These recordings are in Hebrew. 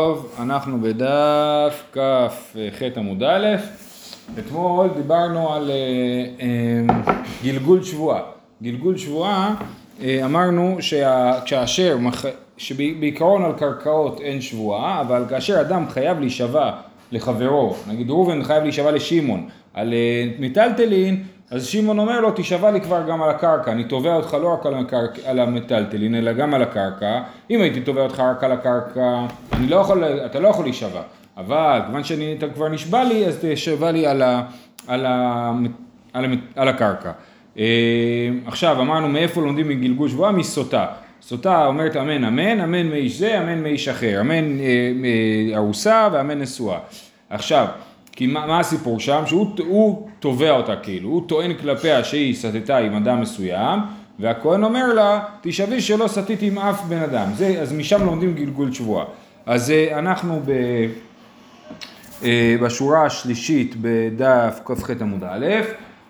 טוב, אנחנו בדף כ"ח עמוד א', אתמול דיברנו על אה, אה, גלגול שבועה. גלגול שבועה, אה, אמרנו שכאשר, שבעיקרון על קרקעות אין שבועה, אבל כאשר אדם חייב להישבע לחברו, נגיד ראובן חייב להישבע לשמעון, על מיטלטלין, אז שמעון אומר לו, תישבע לי כבר גם על הקרקע, אני תובע אותך לא רק על, הקרק, על המיטלטלין, אלא גם על הקרקע. אם הייתי תובע אותך רק על הקרקע, אני לא יכול, אתה לא יכול להישבע. אבל כיוון שאתה כבר נשבע לי, אז תשבע לי על, ה, על, ה, על, ה, על הקרקע. אה, עכשיו, אמרנו מאיפה לומדים מגלגול שבועה? מסוטה. סוטה אומרת אמן אמן, אמן מאיש זה, אמן מאיש אחר, אמן אה, ארוסה ואמן נשואה. עכשיו, כי מה, מה הסיפור שם? שהוא תובע אותה כאילו, הוא טוען כלפיה שהיא סטתה עם אדם מסוים, והכהן אומר לה, תשאבי שלא סטיתי עם אף בן אדם. זה, אז משם לומדים גלגול שבועה. אז אה, אנחנו ב, אה, בשורה השלישית בדף כ"ח עמוד א',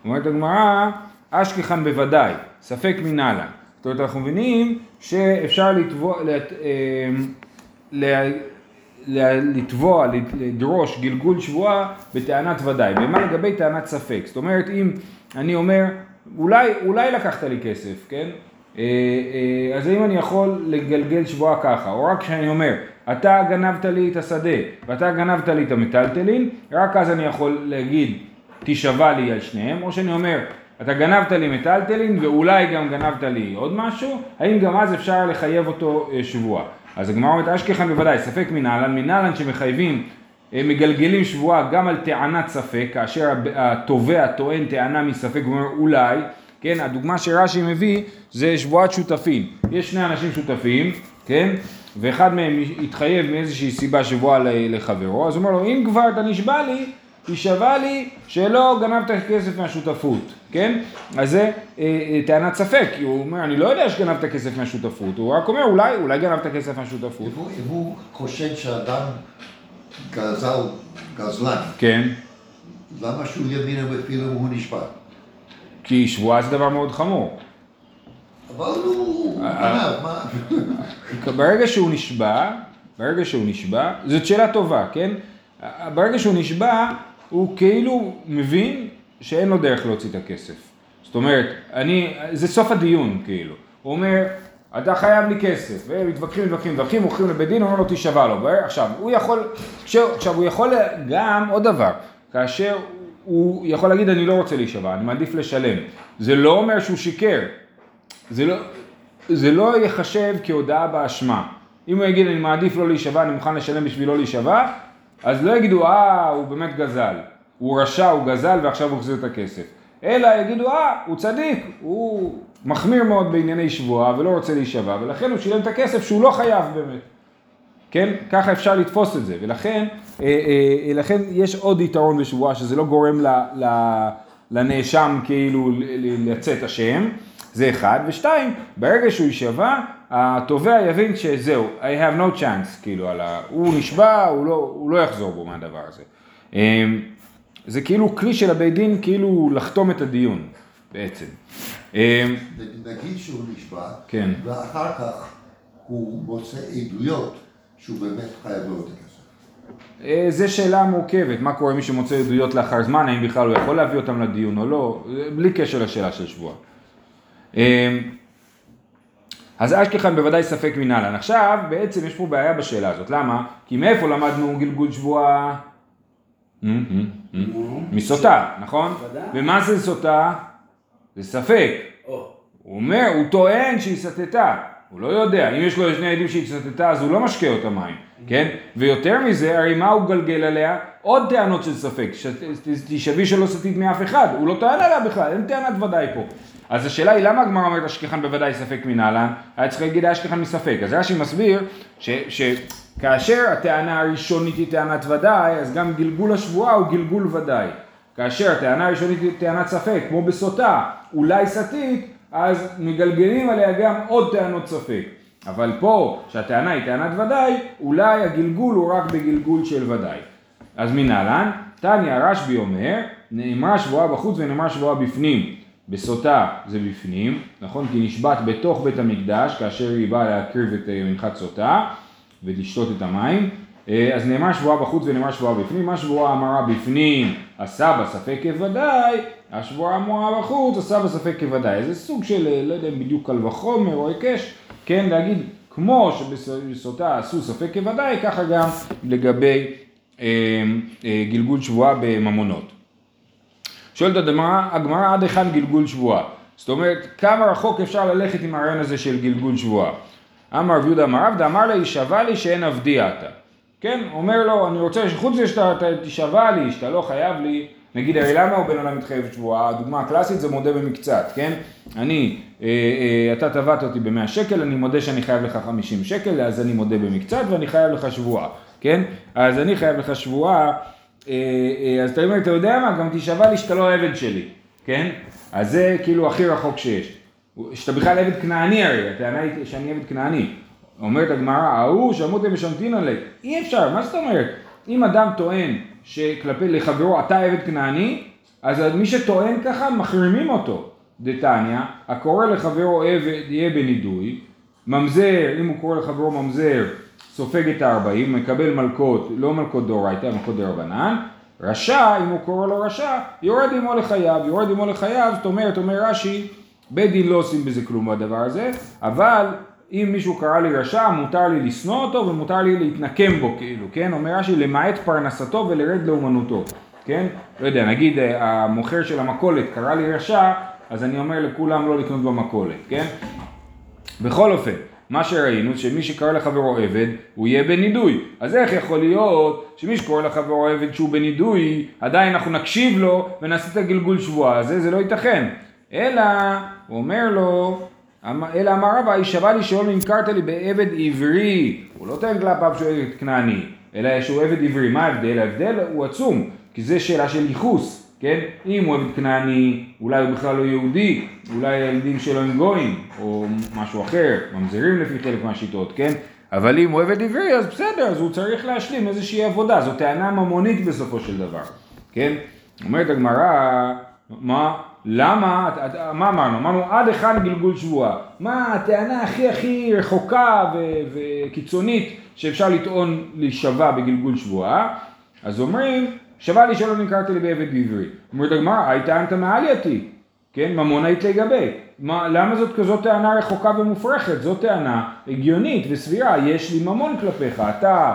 אומרת הגמרא, אשכחן בוודאי, ספק מנהלן. זאת אומרת, אנחנו מבינים שאפשר לתבוע, לת, אה, לתבוע, לדרוש גלגול שבועה בטענת ודאי. ומה לגבי טענת ספק? זאת אומרת, אם אני אומר, אולי, אולי לקחת לי כסף, כן? אה, אה, אז האם אני יכול לגלגל שבועה ככה? או רק כשאני אומר, אתה גנבת לי את השדה ואתה גנבת לי את המטלטלין, רק אז אני יכול להגיד, תישבע לי על שניהם, או שאני אומר, אתה גנבת לי מטלטלין ואולי גם גנבת לי עוד משהו, האם גם אז אפשר לחייב אותו אה, שבועה? אז הגמרא אומרת אשכחן בוודאי, ספק מנהלן, מנהלן שמחייבים, מגלגלים שבועה גם על טענת ספק, כאשר התובע טוען טענה מספק, הוא אומר אולי, כן, הדוגמה שרש"י מביא זה שבועת שותפים, יש שני אנשים שותפים, כן, ואחד מהם התחייב מאיזושהי סיבה שבועה לחברו, אז הוא אומר לו אם כבר אתה נשבע לי תישבע לי שלא גנבת כסף מהשותפות, כן? אז זה אה, אה, טענת ספק, כי הוא אומר, אני לא יודע שגנבת כסף מהשותפות, הוא רק אומר, אולי, אולי גנבת כסף מהשותפות. אם הוא, אם הוא חושד שאדם גזל, גזלן, כן. למה שהוא יבין אפילו אם הוא נשבע? כי שבועה זה דבר מאוד חמור. אבל הוא אה, גנב, מה? ברגע שהוא נשבע, ברגע שהוא נשבע, זאת שאלה טובה, כן? ברגע שהוא נשבע, הוא כאילו מבין שאין לו דרך להוציא את הכסף. זאת אומרת, אני, זה סוף הדיון כאילו. הוא אומר, אתה חייב לי כסף, ומתווכחים, מתווכחים, מתווכחים, הולכים לבית דין, אומרים לו תישבע לו. עכשיו, הוא יכול, עכשיו הוא יכול גם, עוד דבר, כאשר הוא יכול להגיד אני לא רוצה להישבע, אני מעדיף לשלם. זה לא אומר שהוא שיקר. זה לא, זה לא יחשב כהודאה באשמה. אם הוא יגיד אני מעדיף לא להישבע, אני מוכן לשלם בשביל לא להישבע, אז לא יגידו אה הוא באמת גזל, הוא רשע, הוא גזל ועכשיו הוא החזיר את הכסף. אלא יגידו אה הוא צדיק, הוא מחמיר מאוד בענייני שבועה ולא רוצה להישבע ולכן הוא שילם את הכסף שהוא לא חייב באמת. כן? ככה אפשר לתפוס את זה ולכן אה, אה, לכן יש עוד יתרון בשבועה שזה לא גורם ל, ל, לנאשם כאילו לצאת אשם, זה אחד, ושתיים, ברגע שהוא יישבע התובע יבין שזהו, I have no chance, כאילו, על ה... הוא נשבע, הוא לא, הוא לא יחזור בו מהדבר הזה. אמ, זה כאילו כלי של הבית דין, כאילו לחתום את הדיון, בעצם. אמ, נגיד שהוא נשבע, כן. ואחר כך הוא מוצא עדויות שהוא באמת חייב לו את הכסף. אה, זו שאלה מורכבת, מה קורה מי שמוצא עדויות לאחר זמן, האם בכלל הוא יכול להביא אותם לדיון או לא, בלי קשר לשאלה של שבוע. אז אשכחן בוודאי ספק מנהלן. עכשיו בעצם יש פה בעיה בשאלה הזאת, למה? כי מאיפה למדנו גלגול שבועה? מסוטה, נכון? ומה זה סוטה? זה ספק. הוא אומר, הוא טוען שהיא סטתה, הוא לא יודע, אם יש לו שני עדים שהיא סטתה אז הוא לא משקה אותה מים, כן? ויותר מזה, הרי מה הוא גלגל עליה? עוד טענות של ספק, תשבי שלא סטית מאף אחד, הוא לא טוען עליה בכלל, אין טענת ודאי פה. אז השאלה היא למה הגמרא אומרת אשכחן בוודאי ספק מנהלן? היה צריך להגיד אשכחן מספק. אז רש"י מסביר שכאשר הטענה הראשונית היא טענת ודאי, אז גם גלגול השבועה הוא גלגול ודאי. כאשר הטענה הראשונית היא טענת ספק, כמו בסוטה, אולי סטית, אז מגלגלים עליה גם עוד טענות ספק. אבל פה, שהטענה היא טענת ודאי, אולי הגלגול הוא רק בגלגול של ודאי. אז מנהלן, תניא רשב"י אומר, נאמרה שבועה בחוץ ונאמרה שבועה בפנים. בסוטה זה בפנים, נכון? כי נשבעת בתוך בית המקדש כאשר היא באה להקריב את אה, מנחת סוטה ולשתות את המים, אה, אז נאמר שבועה בחוץ ונאמר שבועה בפנים, מה שבועה אמרה בפנים עשה ספק כוודאי, השבועה אמרה בחוץ עשה ספק כוודאי. זה סוג של, אה, לא יודע אם בדיוק קל וחומר או היקש, כן, להגיד כמו שבסוטה עשו ספק כוודאי, ככה גם לגבי אה, אה, גלגול שבועה בממונות. שואלת הגמרא, עד היכן גלגול שבועה? זאת אומרת, כמה רחוק אפשר ללכת עם הרעיון הזה של גלגול שבועה? אמר רב יהודה אמר עבדה, אמר לה, הישבע לי שאין עבדי אתה. כן, אומר לו, אני רוצה שחוץ מזה שאתה תישבע לי, שאתה לא חייב לי, נגיד הרי למה הוא בן אדם מתחייב שבועה? הדוגמה הקלאסית זה מודה במקצת, כן? אני, אה, אה, אתה תבעת אותי ב-100 שקל, אני מודה שאני חייב לך 50 שקל, אז אני מודה במקצת ואני חייב לך שבועה, כן? אז אני חייב לך שבועה, אז אתה אומר, אתה יודע מה, גם תישבע לי שאתה לא עבד שלי, כן? אז זה כאילו הכי רחוק שיש. שאתה בכלל עבד כנעני הרי, הטענה היא שאני עבד כנעני. אומרת הגמרא, ההוא שמותי ושמתינא ליה. אי אפשר, מה זאת אומרת? אם אדם טוען שכלפי לחברו אתה עבד כנעני, אז מי שטוען ככה מחרימים אותו. דתניא, הקורא לחברו עבד יהיה בנידוי, ממזר, אם הוא קורא לחברו ממזר, סופג את הארבעים, מקבל מלכות, לא מלכות דאורייתא, מלכות דרבנן, רשע, אם הוא קורא לו רשע, יורד עמו לחייו, יורד עמו לחייו, זאת אומרת, אומר רש"י, בית דין לא עושים בזה כלום בדבר הזה, אבל אם מישהו קרא לי רשע, מותר לי לשנוא אותו ומותר לי להתנקם בו, כאילו, כן? אומר רש"י, למעט פרנסתו ולרד לאומנותו, כן? לא יודע, נגיד אה, המוכר של המכולת קרא לי רשע, אז אני אומר לכולם לא לקנות במכולת, כן? בכל אופן, מה שראינו, שמי שקרא לחברו עבד, הוא יהיה בנידוי. אז איך יכול להיות שמי שקורא לחברו עבד שהוא בנידוי, עדיין אנחנו נקשיב לו ונעשה את הגלגול שבועה הזה, זה לא ייתכן. אלא, הוא אומר לו, אמ- אלא אמר רבא, שווה לי שלא נמכרת לי בעבד עברי. הוא לא טוען כלפיו שהוא עבד כנעני, אלא שהוא עבד עברי. מה ההבדל? ההבדל הוא עצום, כי זה שאלה של ייחוס. כן? אם הוא עבד כנעני, אולי הוא בכלל לא יהודי, אולי הילדים שלו הם גויים, או משהו אחר, ממזרים לפי חלק מהשיטות, כן? אבל אם הוא עבד עברי, אז בסדר, אז הוא צריך להשלים איזושהי עבודה, זו טענה ממונית בסופו של דבר, כן? אומרת הגמרא, מה, למה, מה אמרנו? אמרנו עד היכן גלגול שבועה. מה הטענה הכי הכי רחוקה ו- וקיצונית שאפשר לטעון להישבע בגלגול שבועה? אז אומרים, שווה לי שלא נמכרתי לי בעבד בעברי. אומרת הגמרא, היית טענת מעלייתי, כן, ממונאית לגבי. מה, למה זאת כזאת טענה רחוקה ומופרכת? זאת טענה הגיונית וסבירה, יש לי ממון כלפיך, אתה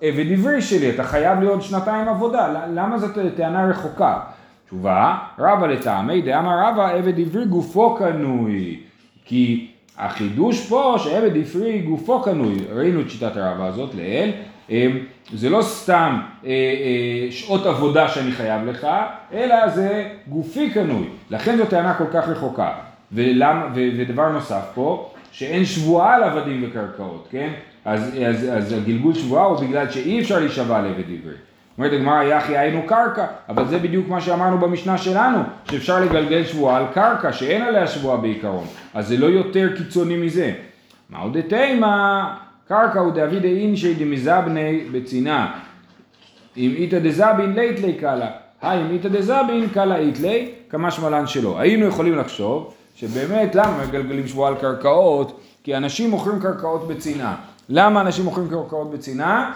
עבד עברי שלי, אתה חייב לי עוד שנתיים עבודה, למה זאת טענה רחוקה? תשובה, רבא לטעמי דאמר רבא עבד עברי גופו קנוי. כי החידוש פה שעבד עברי גופו קנוי, ראינו את שיטת הרבא הזאת לעיל, זה לא סתם אה, אה, שעות עבודה שאני חייב לך, אלא זה גופי קנוי. לכן זו טענה כל כך רחוקה. ולמה, ודבר נוסף פה, שאין שבועה על עבדים וקרקעות, כן? אז, אז, אז הגלגול שבועה הוא בגלל שאי אפשר להישבע לעבד עברי. אומרת הגמרא יחי היינו קרקע, אבל זה בדיוק מה שאמרנו במשנה שלנו, שאפשר לגלגל שבועה על קרקע שאין עליה שבועה בעיקרון, אז זה לא יותר קיצוני מזה. מה עוד תימא, קרקע הוא דאבי דאינשי דמזבני בצינה, אם איתא דזבין לית לי קלה, היי אם איתא דזבין קלה אית לי, כמה שמלן שלא. היינו יכולים לחשוב שבאמת למה מגלגלים שבועה על קרקעות? כי אנשים מוכרים קרקעות בצינה. למה אנשים מוכרים קרקעות בצינה?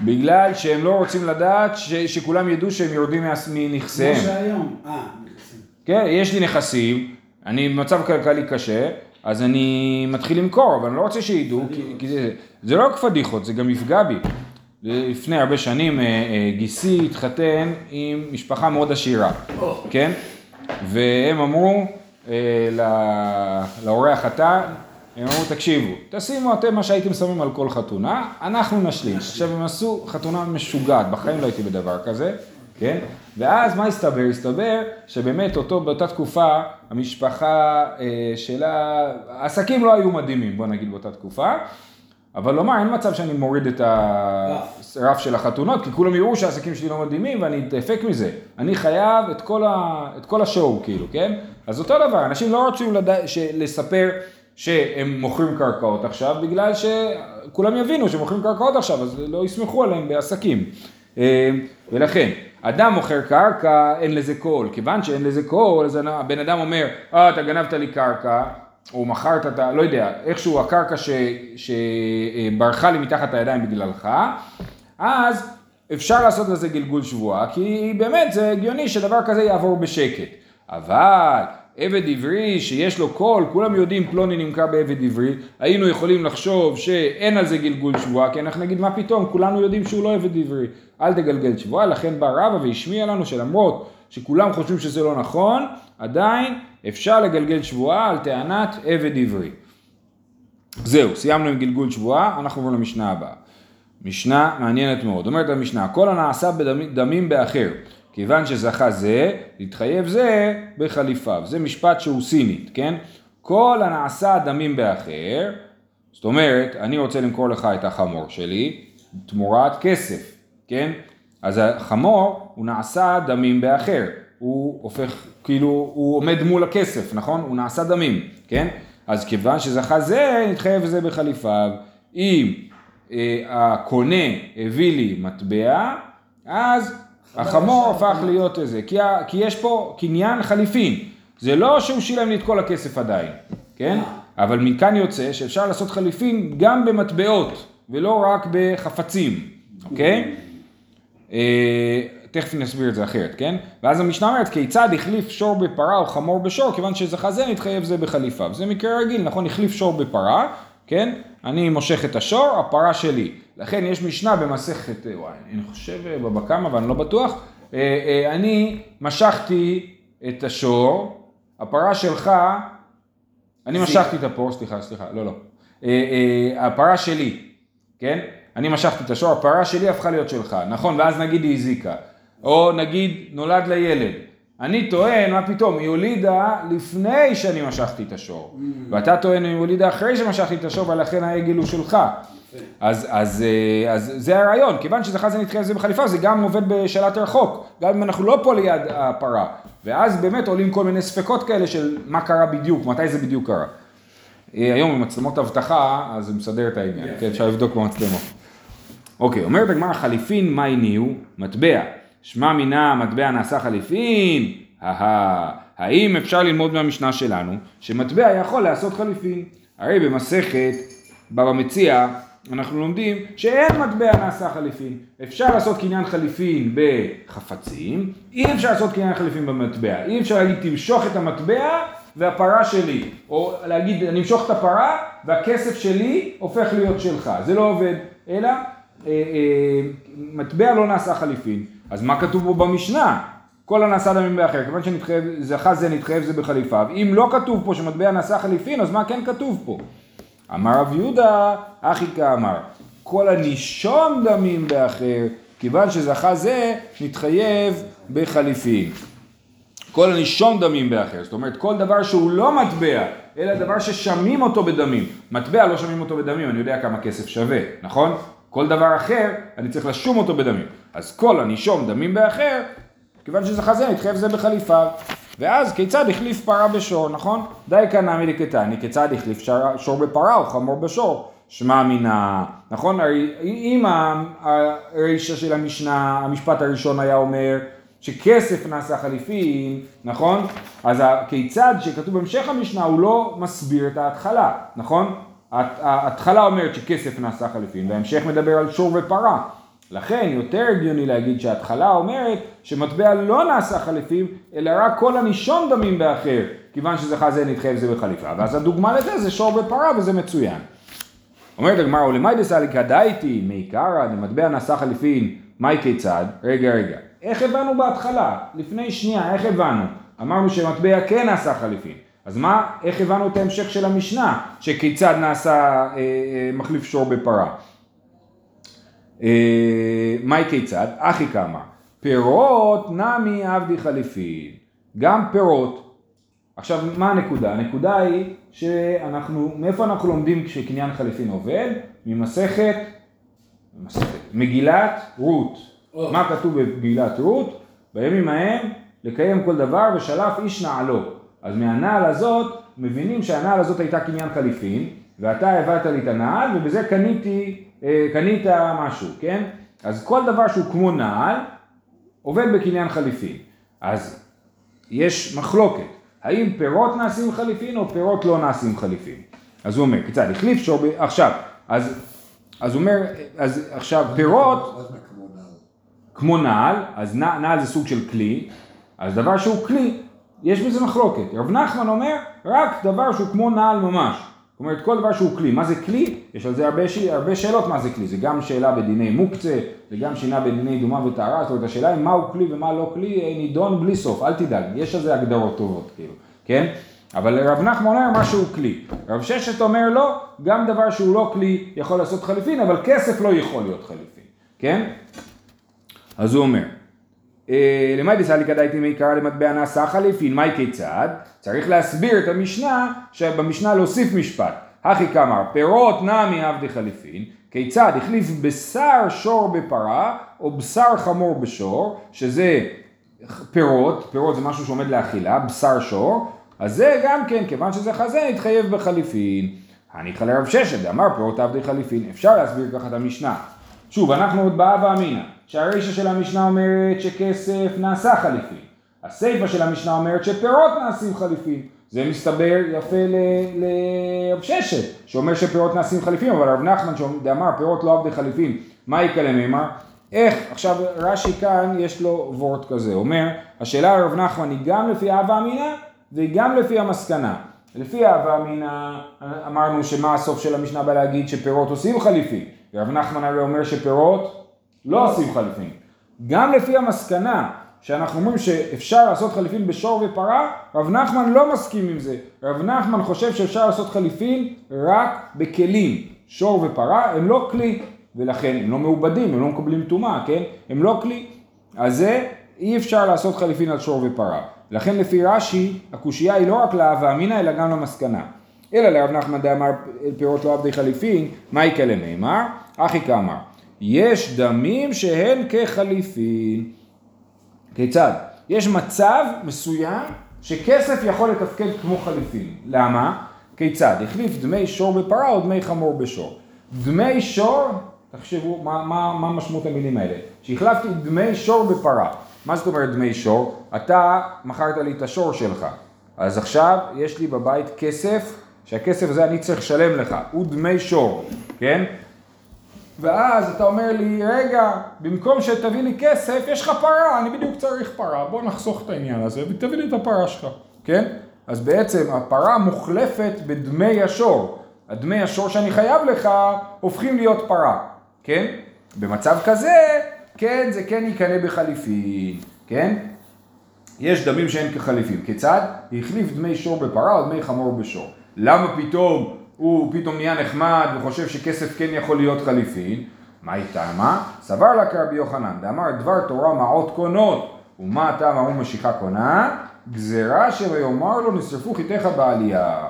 בגלל שהם לא רוצים לדעת ש, שכולם ידעו שהם יורדים מנכסיהם. כמו שהיום, אה, נכסים. כן, יש לי נכסים, אני במצב כלכלי קשה, אז אני מתחיל למכור, אבל אני לא רוצה שידעו, כי, כי זה, זה לא רק פדיחות, זה גם יפגע בי. לפני הרבה שנים אה, אה, גיסי התחתן עם משפחה מאוד עשירה, כן? והם אמרו אה, לאורח התא, הם אמרו, תקשיבו, תשימו אתם מה שהייתם שמים על כל חתונה, אנחנו נשלים. עכשיו הם עשו חתונה משוגעת, בחיים לא הייתי בדבר כזה, כן? ואז מה הסתבר? הסתבר שבאמת אותו, באותה תקופה, המשפחה אה, שלה, העסקים לא היו מדהימים, בוא נגיד באותה תקופה, אבל לומר, אין מצב שאני מוריד את הרף של החתונות, כי כולם יראו שהעסקים שלי לא מדהימים ואני אתאפק מזה. אני חייב את כל, ה, את כל השואו, כאילו, כן? אז אותו דבר, אנשים לא רוצים לדע, לספר שהם מוכרים קרקעות עכשיו, בגלל שכולם יבינו שמוכרים קרקעות עכשיו, אז לא יסמכו עליהם בעסקים. אה, ולכן, אדם מוכר קרקע, אין לזה קול. כיוון שאין לזה קול, אז הבן אדם אומר, אה, אתה גנבת לי קרקע, או מכרת את ה... לא יודע, איכשהו הקרקע ש, שברחה לי מתחת הידיים בגללך, אז אפשר לעשות לזה גלגול שבועה, כי באמת זה הגיוני שדבר כזה יעבור בשקט. אבל עבד עברי שיש לו קול, כולם יודעים פלוני נמכר בעבד עברי, היינו יכולים לחשוב שאין על זה גלגול שבועה, כי אנחנו נגיד מה פתאום, כולנו יודעים שהוא לא עבד עברי, אל תגלגל שבועה, לכן בא רבא והשמיע לנו שלמרות שכולם חושבים שזה לא נכון, עדיין אפשר לגלגל שבועה על טענת עבד עברי. זהו, סיימנו עם גלגול שבועה, אנחנו עוברים למשנה הבאה. משנה מעניינת מאוד, אומרת המשנה, כל הנעשה בדמים באחר, כיוון שזכה זה, להתחייב זה בחליפיו. זה משפט שהוא סינית, כן? כל הנעשה דמים באחר, זאת אומרת, אני רוצה למכור לך את החמור שלי, תמורת כסף, כן? אז החמור הוא נעשה דמים באחר, הוא הופך, כאילו, הוא עומד מול הכסף, נכון? הוא נעשה דמים, כן? אז כיוון שזכה זה, נתחייב בזה בחליפיו. אם אה, הקונה הביא לי מטבע, אז החמור הפך להיות איזה, כי, כי יש פה קניין חליפין, זה לא שהוא שילם לי את כל הכסף עדיין, כן? אבל מכאן יוצא שאפשר לעשות חליפין גם במטבעות ולא רק בחפצים, אוקיי? אה, תכף נסביר את זה אחרת, כן? ואז המשנה אומרת, כיצד החליף שור בפרה או חמור בשור, כיוון שזכה זה נתחייב זה בחליפיו. זה מקרה רגיל, נכון? החליף שור בפרה, כן? אני מושך את השור, הפרה שלי. לכן יש משנה במסכת, אה, וואי, אני חושב אה, בבא קמא, אבל אני לא בטוח. אה, אני משכתי את השור, הפרה שלך, אני משכתי את הפור, סליחה, סליחה, לא, לא. הפרה שלי, כן? אני משכתי את השור, הפרה שלי הפכה להיות שלך, נכון? ואז נגיד היא הזיקה. או נגיד נולד לה ילד. אני טוען, מה פתאום, היא הולידה לפני שאני משכתי את השור. Mm. ואתה טוען, היא הולידה אחרי שמשכתי את השור, ולכן העגל הוא שלך. אז, אז, אה, אז זה הרעיון, כיוון שזכה זה נתחיל לזה בחליפה, זה גם עובד בשאלת רחוק, גם אם אנחנו לא פה ליד הפרה. ואז באמת עולים כל מיני ספקות כאלה של מה קרה בדיוק, מתי זה בדיוק קרה. אה, היום עם מצלמות אבטחה, אז זה מסדר את העניין, כן, אפשר לבדוק במצלמות. אוקיי, אומרת הגמרא חליפין, מה הניעו? מטבע. שמע מינה מטבע נעשה חליפין, האם אפשר ללמוד מהמשנה שלנו שמטבע יכול לעשות חליפין? הרי במסכת בבא מציע אנחנו לומדים שאין מטבע נעשה חליפין. אפשר לעשות קניין חליפין בחפצים, אי אפשר לעשות קניין חליפין במטבע. אי אפשר להגיד תמשוך את המטבע והפרה שלי, או להגיד אני אמשוך את הפרה והכסף שלי הופך להיות שלך. זה לא עובד, אלא אה, אה, מטבע לא נעשה חליפין. אז מה כתוב פה במשנה? כל הנעשה דמים באחר, כיוון שזכה זה נתחייב זה בחליפיו. אם לא כתוב פה שמטבע נעשה חליפין, אז מה כן כתוב פה? אמר רב יהודה, אחי כאמר, כל הנישום דמים באחר, כיוון שזכה זה נתחייב בחליפין. כל הנישום דמים באחר, זאת אומרת כל דבר שהוא לא מטבע, אלא דבר ששמים אותו בדמים. מטבע לא שמים אותו בדמים, אני יודע כמה כסף שווה, נכון? כל דבר אחר, אני צריך לשום אותו בדמים. אז כל הנישום דמים באחר, כיוון שזה חזה, נתחייב זה בחליפיו. ואז כיצד החליף פרה בשור, נכון? די כאן נעמי לקטני, כיצד החליף שור, בפרה או חמור בשור? שמע מינה, נכון? אם הרישה של המשנה, המשפט הראשון היה אומר שכסף נעשה חליפין, נכון? אז כיצד שכתוב בהמשך המשנה הוא לא מסביר את ההתחלה, נכון? ההתחלה אומרת שכסף נעשה חליפין, וההמשך מדבר על שור ופרה. לכן יותר הגיוני להגיד שההתחלה אומרת שמטבע לא נעשה חליפין, אלא רק כל הנישון דמים באחר, כיוון שזכה זה נתחייב זה בחליפה. ואז הדוגמה לזה זה שור ופרה וזה מצוין. אומרת הגמרא, ולמאי דסליק הדייתי, מעיקרא, דמטבע נעשה חליפין, מאי כיצד? רגע, רגע. איך הבנו בהתחלה? לפני שנייה, איך הבנו? אמרנו שמטבע כן נעשה חליפין. אז מה, איך הבנו את ההמשך של המשנה, שכיצד נעשה אה, אה, מחליף שור בפרה? אה, מהי כיצד? אחי כמה. פירות נמי עבדי חליפין. גם פירות. עכשיו, מה הנקודה? הנקודה היא שאנחנו, מאיפה אנחנו לומדים כשקניין חליפין עובד? ממסכת, ממסכת מגילת רות. Oh. מה כתוב במגילת רות? בימים ההם לקיים כל דבר ושלף איש נעלו. אז מהנעל הזאת מבינים שהנעל הזאת הייתה קניין חליפין, ואתה הבאת לי את הנעל ובזה קניתי, קנית משהו, כן? אז כל דבר שהוא כמו נעל עובד בקניין חליפין. אז יש מחלוקת, האם פירות נעשים חליפין או פירות לא נעשים חליפין? אז הוא אומר, כיצד החליף שור, ב... עכשיו, אז, אז הוא אומר, אז עכשיו פירות? כמו נעל, אז נע- נעל זה סוג של כלי, אז דבר שהוא כלי, יש בזה מחלוקת. רב נחמן אומר, רק דבר שהוא כמו נעל ממש. זאת אומרת, כל דבר שהוא כלי. מה זה כלי? יש על זה הרבה, ש... הרבה שאלות מה זה כלי. זה גם שאלה בדיני מוקצה, זה גם שאלה בדיני דומה וטהרה. זאת אומרת, השאלה היא מהו כלי ומה לא כלי, אה, נידון בלי סוף, אל תדאג. יש על זה הגדרות טובות, כאילו, כן? אבל רב נחמן אומר מה שהוא כלי. רב ששת אומר לא, גם דבר שהוא לא כלי יכול לעשות חליפין, אבל כסף לא יכול להיות חליפין, כן? אז הוא אומר, למאי דסליק דייתי מעיקרא למטבע נעשה חליפין, מהי כיצד? צריך להסביר את המשנה, שבמשנה להוסיף משפט. הכי כאמר, פירות נמי עבדי חליפין, כיצד החליף בשר שור בפרה, או בשר חמור בשור, שזה פירות, פירות זה משהו שעומד לאכילה, בשר שור, אז זה גם כן, כיוון שזה חזה, נתחייב בחליפין. הניחא לרב ששת, אמר פירות עבדי חליפין, אפשר להסביר ככה את המשנה. שוב, אנחנו עוד באבא אמינא, שהרישא של המשנה אומרת שכסף נעשה חליפין. הסיפא של המשנה אומרת שפירות נעשים חליפין. זה מסתבר יפה לרב ששת, שאומר שפירות נעשים חליפין, אבל רב נחמן שאמר פירות לא עבדי חליפין, מה יקלה מימר? איך, עכשיו רש"י כאן יש לו וורט כזה, אומר, השאלה לרב נחמן היא גם לפי אבא אמינא והיא גם לפי המסקנה. לפי אבא אמינא אמרנו שמה הסוף של המשנה בא להגיד שפירות עושים חליפין, ורב נחמן הרי אומר שפירות לא עושים חליפין. גם לפי המסקנה שאנחנו אומרים שאפשר לעשות חליפין בשור ופרה, רב נחמן לא מסכים עם זה. רב נחמן חושב שאפשר לעשות חליפין רק בכלים. שור ופרה הם לא כלי, ולכן הם לא מעובדים, הם לא מקבלים טומאה, כן? הם לא כלי. אז זה אי אפשר לעשות חליפין על שור ופרה. לכן לפי רש"י, הקושייה היא לא רק להווה אמינא, אלא גם למסקנה. אלא לרב נחמן דאמר פירות לא עבדי חליפין, מה יקלה מימר? אחי כאמר, יש דמים שהן כחליפין. כיצד? יש מצב מסוים שכסף יכול לתפקד כמו חליפין. למה? כיצד? החליף דמי שור בפרה או דמי חמור בשור. דמי שור, תחשבו מה, מה, מה משמעות המילים האלה. שהחלפתי דמי שור בפרה. מה זאת אומרת דמי שור? אתה מכרת לי את השור שלך. אז עכשיו יש לי בבית כסף, שהכסף הזה אני צריך לשלם לך. הוא דמי שור, כן? ואז אתה אומר לי, רגע, במקום שתביא לי כסף, יש לך פרה, אני בדיוק צריך פרה, בוא נחסוך את העניין הזה ותביא לי את הפרה שלך, כן? אז בעצם הפרה מוחלפת בדמי השור. הדמי השור שאני חייב לך הופכים להיות פרה, כן? במצב כזה, כן, זה כן יקנא בחליפין, כן? יש דמים שאין כחליפין. כיצד? החליף דמי שור בפרה או דמי חמור בשור. למה פתאום הוא פתאום נהיה נחמד וחושב שכסף כן יכול להיות חליפין? מה איתה? מה? סבר לה כרבי יוחנן, דאמר דבר תורה מעות קונות, ומה הטעם ההוא משיכה קונה? גזירה שויאמר לו נשרפו חיתיך בעלייה.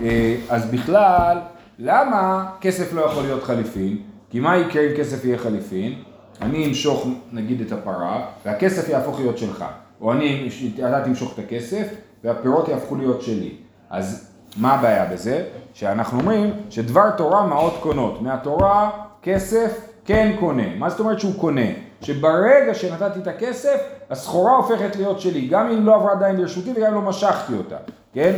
אה, אז בכלל, למה כסף לא יכול להיות חליפין? כי מה יקרה אם כסף יהיה חליפין? אני אמשוך נגיד את הפרה, והכסף יהפוך להיות שלך. או אני, אתה תמשוך את הכסף, והפירות יהפכו להיות שלי. אז מה הבעיה בזה? שאנחנו אומרים שדבר תורה מעות קונות. מהתורה כסף כן קונה. מה זאת אומרת שהוא קונה? שברגע שנתתי את הכסף, הסחורה הופכת להיות שלי. גם אם לא עברה עדיין לרשותי וגם אם לא משכתי אותה. כן?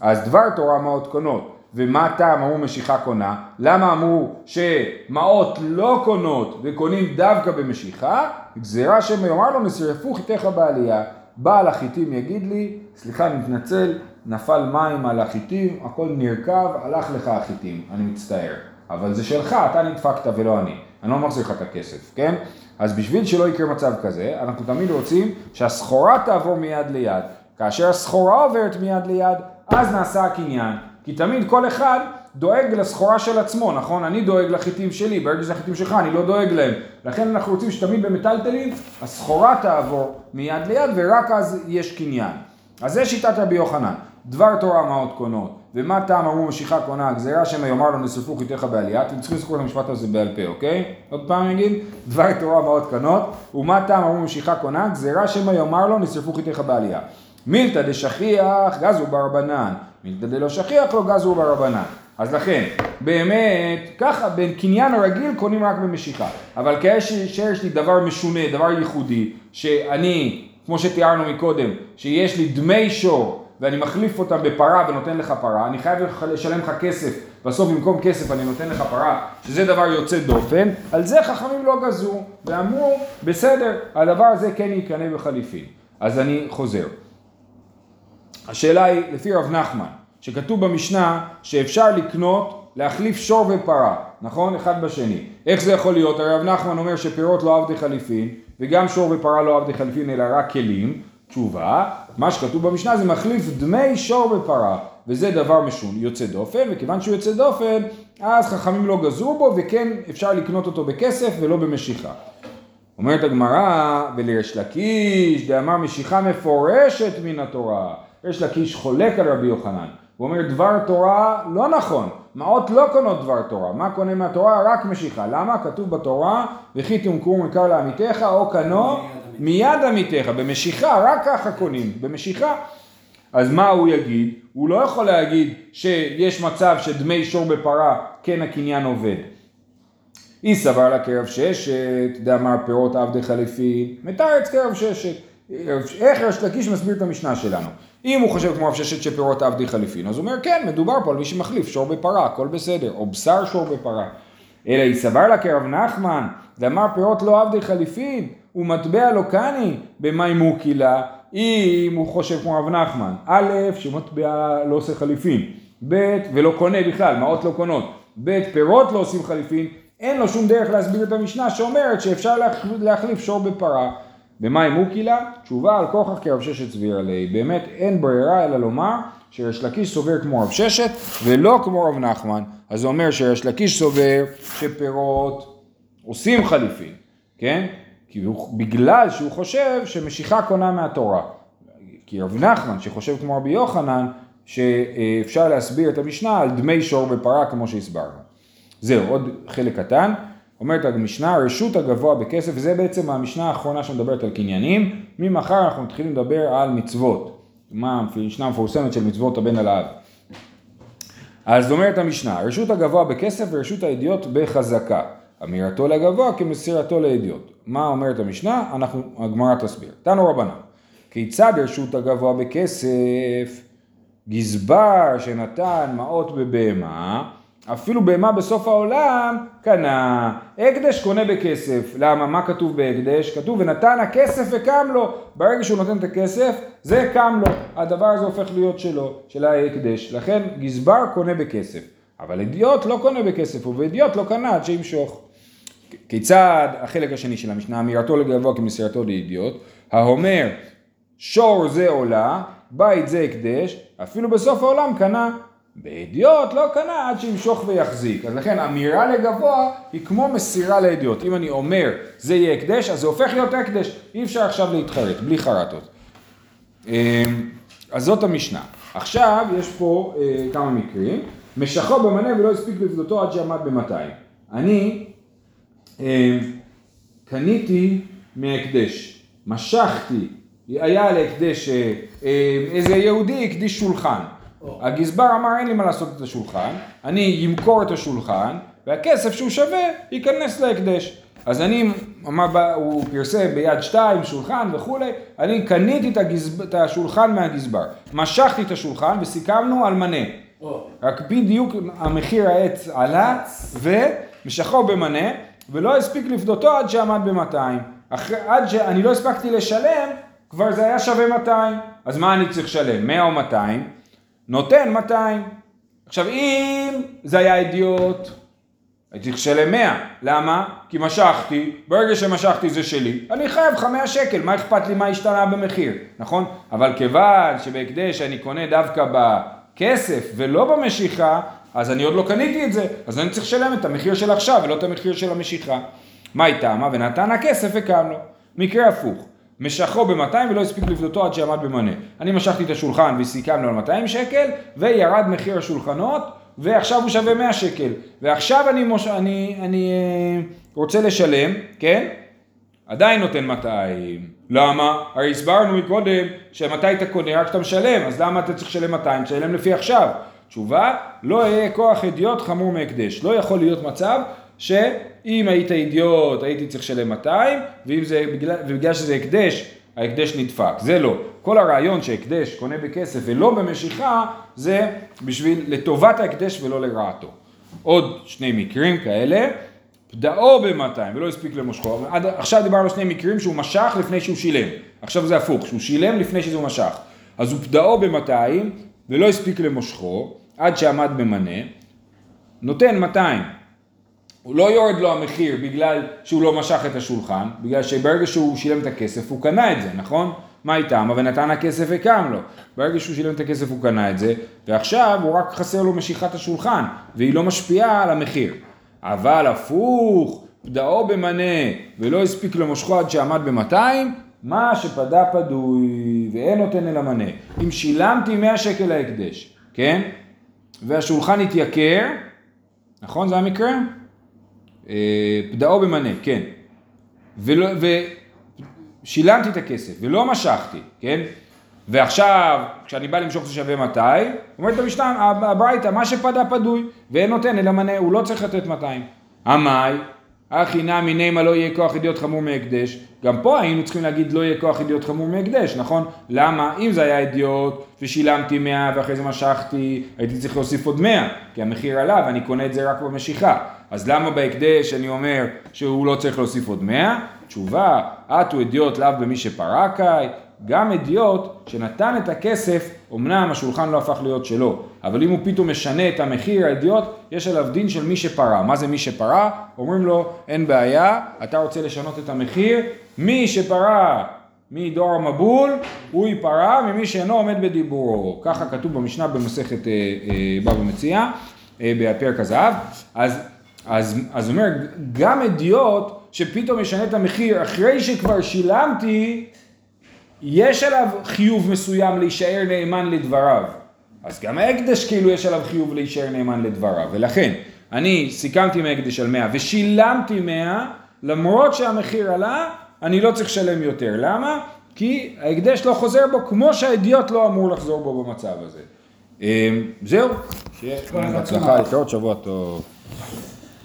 אז דבר תורה מעות קונות. ומה הטעם אמרו משיכה קונה? למה אמרו שמעות לא קונות וקונים דווקא במשיכה? גזירה שם יאמר לו נשרפו חיתיך בעלייה. בעל החיטים יגיד לי, סליחה מתנצל, נפל מים על החיטים, הכל נרקב, הלך לך החיטים, אני מצטער. אבל זה שלך, אתה נדפקת ולא אני. אני לא מחזיר לך את הכסף, כן? אז בשביל שלא יקרה מצב כזה, אנחנו תמיד רוצים שהסחורה תעבור מיד ליד. כאשר הסחורה עוברת מיד ליד, אז נעשה הקניין. כי תמיד כל אחד דואג לסחורה של עצמו, נכון? אני דואג לחיטים שלי, ברגע שזה החיטים שלך אני לא דואג להם. לכן אנחנו רוצים שתמיד במטלטלים הסחורה תעבור מיד ליד ורק אז יש קניין. אז זה שיטת רבי יוחנן. דבר תורה מעות קונות, ומה טעם אמרו משיכה קונה, גזירה שמא יאמר לו נשרפו חיתיך בעלייה, אתם צריכים לזכור את המשפט הזה בעל פה, אוקיי? עוד פעם נגיד, דבר תורה מעות קונות, ומה טעם אמרו משיכה קונה, גזירה שמא יאמר לו נשרפו חיתיך בעלייה. מילתא דשכיח גזו ברבנן, מילתא דלא שכיח לא גזו ברבנן. אז לכן, באמת, ככה, בין קניין הרגיל קונים רק במשיכה. אבל כאשר לי דבר משונה, דבר ייחודי, שאני, כמו שתיארנו מקודם, שיש לי דמי שור ואני מחליף אותם בפרה ונותן לך פרה, אני חייב לשלם לך כסף, בסוף במקום כסף אני נותן לך פרה, שזה דבר יוצא דופן, על זה חכמים לא גזרו, ואמרו, בסדר, הדבר הזה כן יקנא בחליפין. אז אני חוזר. השאלה היא, לפי רב נחמן, שכתוב במשנה שאפשר לקנות, להחליף שור ופרה, נכון? אחד בשני. איך זה יכול להיות? הרי רב נחמן אומר שפירות לא עבדי חליפין, וגם שור ופרה לא עבדי חליפין אלא רק כלים. תשובה, מה שכתוב במשנה זה מחליף דמי שור ופרה, וזה דבר משון, יוצא דופן, וכיוון שהוא יוצא דופן, אז חכמים לא גזרו בו, וכן אפשר לקנות אותו בכסף ולא במשיכה. אומרת הגמרא, ולריש לקיש, דאמר משיכה מפורשת מן התורה. ריש לקיש חולק על רבי יוחנן. הוא אומר דבר תורה לא נכון, מעות לא קונות דבר תורה, מה קונה מהתורה? רק משיכה. למה? כתוב בתורה, וכי תמכור מכר לעמיתך או קנו מיד עמיתך, במשיכה, רק ככה קונים, במשיכה. אז מה הוא יגיד? הוא לא יכול להגיד שיש מצב שדמי שור בפרה כן הקניין עובד. היא סבר לה קרב ששת, דאמר פירות עבדי חליפין, מתרץ קרב ששת. איך ריש לקיש מסביר את המשנה שלנו? אם הוא חושב כמו רב ששת שפירות עבדי חליפין, אז הוא אומר כן, מדובר פה על מי שמחליף שור בפרה, הכל בסדר, או בשר שור בפרה. אלא היא סבר לה כרב נחמן, דאמר פירות לא עבדי חליפין, ומטבע לא קני, במאי מוקי לה, אם הוא חושב כמו רב נחמן, א', שמטבע לא עושה חליפין, ב', ולא קונה בכלל, מעות לא קונות, ב', פירות לא עושים חליפין, אין לו שום דרך להסביר את המשנה שאומרת שאפשר להחליף שור בפרה. במאי מוקי לה? תשובה על כוכך כרב ששת סביר עלי. באמת אין ברירה אלא לומר שריש לקיש סובר כמו רב ששת ולא כמו רב נחמן. אז זה אומר שריש לקיש סובר שפירות עושים חליפין, כן? כי הוא, בגלל שהוא חושב שמשיכה קונה מהתורה. כי רב נחמן שחושב כמו רבי יוחנן שאפשר להסביר את המשנה על דמי שור בפרה כמו שהסברנו. זהו, עוד חלק קטן. אומרת המשנה, רשות הגבוה בכסף, וזה בעצם המשנה האחרונה שמדברת על קניינים. ממחר אנחנו מתחילים לדבר על מצוות. מה המשנה המפורסמת של מצוות הבן על האב. אז אומרת המשנה, רשות הגבוה בכסף ורשות הידיעות בחזקה. אמירתו לגבוה כמסירתו לידיעות. מה אומרת המשנה? אנחנו, הגמרא תסביר. תנו רבנן, כיצד רשות הגבוה בכסף? גזבר שנתן מעות בבהמה אפילו בהמה בסוף העולם קנה, הקדש קונה בכסף. למה? מה כתוב בהקדש? כתוב ונתן הכסף וקם לו. ברגע שהוא נותן את הכסף, זה קם לו. הדבר הזה הופך להיות שלו, של ההקדש. לכן גזבר קונה בכסף. אבל אדיוט לא קונה בכסף, ובאדיוט לא קנה עד שימשוך. כיצד החלק השני של המשנה, אמירתו לגבוה כמסירתו לאדיוט, האומר שור זה עולה, בית זה הקדש, אפילו בסוף העולם קנה באדיוט לא קנה עד שימשוך ויחזיק. אז לכן אמירה לגבוה היא כמו מסירה לאדיוט. אם אני אומר זה יהיה הקדש, אז זה הופך להיות הקדש. אי אפשר עכשיו להתחרט, בלי חרטות. אמ, אז זאת המשנה. עכשיו יש פה אה, כמה מקרים. משכו במנה ולא הספיק לפדותו עד שעמד במאתיים. אני אה, קניתי מהקדש, משכתי, היה להקדש, אה, אה, איזה יהודי הקדיש שולחן. הגזבר אמר אין לי מה לעשות את השולחן, אני אמכור את השולחן והכסף שהוא שווה ייכנס להקדש. אז אני, אמר, הוא פרסם ביד שתיים שולחן וכולי, אני קניתי את, הגזב, את השולחן מהגזבר, משכתי את השולחן וסיכמנו על מנה. רק בדיוק המחיר העץ עלה ומשכו במנה ולא הספיק לפדותו עד שעמד במאתיים. עד שאני לא הספקתי לשלם כבר זה היה שווה 200. אז מה אני צריך לשלם? 100 או 200? נותן 200. עכשיו אם זה היה אידיוט, הייתי צריך לשלם 100. למה? כי משכתי, ברגע שמשכתי זה שלי, אני חייב לך 100 שקל, מה אכפת לי מה השתנה במחיר, נכון? אבל כיוון שבהקדש אני קונה דווקא בכסף ולא במשיכה, אז אני עוד לא קניתי את זה, אז אני צריך לשלם את המחיר של עכשיו ולא את המחיר של המשיכה. מה איתה? מה? ונתן הכסף וקם לו. מקרה הפוך. משכו ב-200 ולא הספיק לבדותו עד שעמד במנה. אני משכתי את השולחן וסיכמנו על 200 שקל, וירד מחיר השולחנות, ועכשיו הוא שווה 100 שקל. ועכשיו אני, מוש... אני, אני אה, רוצה לשלם, כן? עדיין נותן 200. למה? הרי הסברנו מקודם שמתי אתה קונה רק כשאתה משלם, אז למה אתה צריך לשלם 200? תשלם לפי עכשיו. תשובה, לא יהיה כוח אדיוט חמור מהקדש. לא יכול להיות מצב שאם היית אידיוט הייתי צריך לשלם 200, ואם זה, בגלל, ובגלל שזה הקדש ההקדש נדפק, זה לא. כל הרעיון שהקדש קונה בכסף ולא במשיכה, זה בשביל לטובת ההקדש ולא לרעתו. עוד שני מקרים כאלה, פדאו ב-200 ולא הספיק למושכו, עד, עכשיו דיברנו על שני מקרים שהוא משך לפני שהוא שילם, עכשיו זה הפוך, שהוא שילם לפני שזה משך, אז הוא פדאו ב-200 ולא הספיק למושכו עד שעמד במנה, נותן 200, הוא לא יורד לו המחיר בגלל שהוא לא משך את השולחן, בגלל שברגע שהוא שילם את הכסף הוא קנה את זה, נכון? מה איתם? ונתן הכסף וקם לו. ברגע שהוא שילם את הכסף הוא קנה את זה, ועכשיו הוא רק חסר לו משיכת השולחן, והיא לא משפיעה על המחיר. אבל הפוך, פדאו במנה ולא הספיק למושכו עד שעמד ב-200, מה שפדה פדוי ואין נותן אל המנה. אם שילמתי 100 שקל להקדש, כן? והשולחן התייקר, נכון זה המקרה? אה, פדאו במנה, כן. ושילמתי את הכסף ולא משכתי, כן? ועכשיו, כשאני בא למשוך זה שווה 200, אומרת המשנה, הברייתא, מה שפדה פדוי, ואין נותן אלא מנה, הוא לא צריך לתת 200. המאי, הכי נמי נימה לא יהיה כוח ידיעות חמור מהקדש. גם פה היינו צריכים להגיד לא יהיה כוח ידיעות חמור מהקדש, נכון? למה? אם זה היה ידיעות ושילמתי 100 ואחרי זה משכתי, הייתי צריך להוסיף עוד 100, כי המחיר עלה ואני קונה את זה רק במשיכה. אז למה בהקדש אני אומר שהוא לא צריך להוסיף עוד 100? תשובה, עטו ידיעות לאו במי שפרקאי, גם אדיוט שנתן את הכסף, אמנם השולחן לא הפך להיות שלו, אבל אם הוא פתאום משנה את המחיר, האדיוט, יש עליו דין של מי שפרה. מה זה מי שפרה? אומרים לו, אין בעיה, אתה רוצה לשנות את המחיר, מי שפרה מדור המבול, הוא ייפרע ממי שאינו עומד בדיבורו. ככה כתוב במשנה במסכת אה, אה, בבא מציאה, אה, בפרק הזהב. אז, אז, אז אומר, גם אדיוט שפתאום ישנה את המחיר אחרי שכבר שילמתי, יש עליו חיוב מסוים להישאר נאמן לדבריו. אז גם ההקדש כאילו יש עליו חיוב להישאר נאמן לדבריו. ולכן, אני סיכמתי מהקדש על 100 ושילמתי 100, למרות שהמחיר עלה, אני לא צריך לשלם יותר. למה? כי ההקדש לא חוזר בו כמו שהאידיוט לא אמור לחזור בו במצב הזה. אמ, זהו, שיהיה בהצלחה, להתראות שבוע טוב.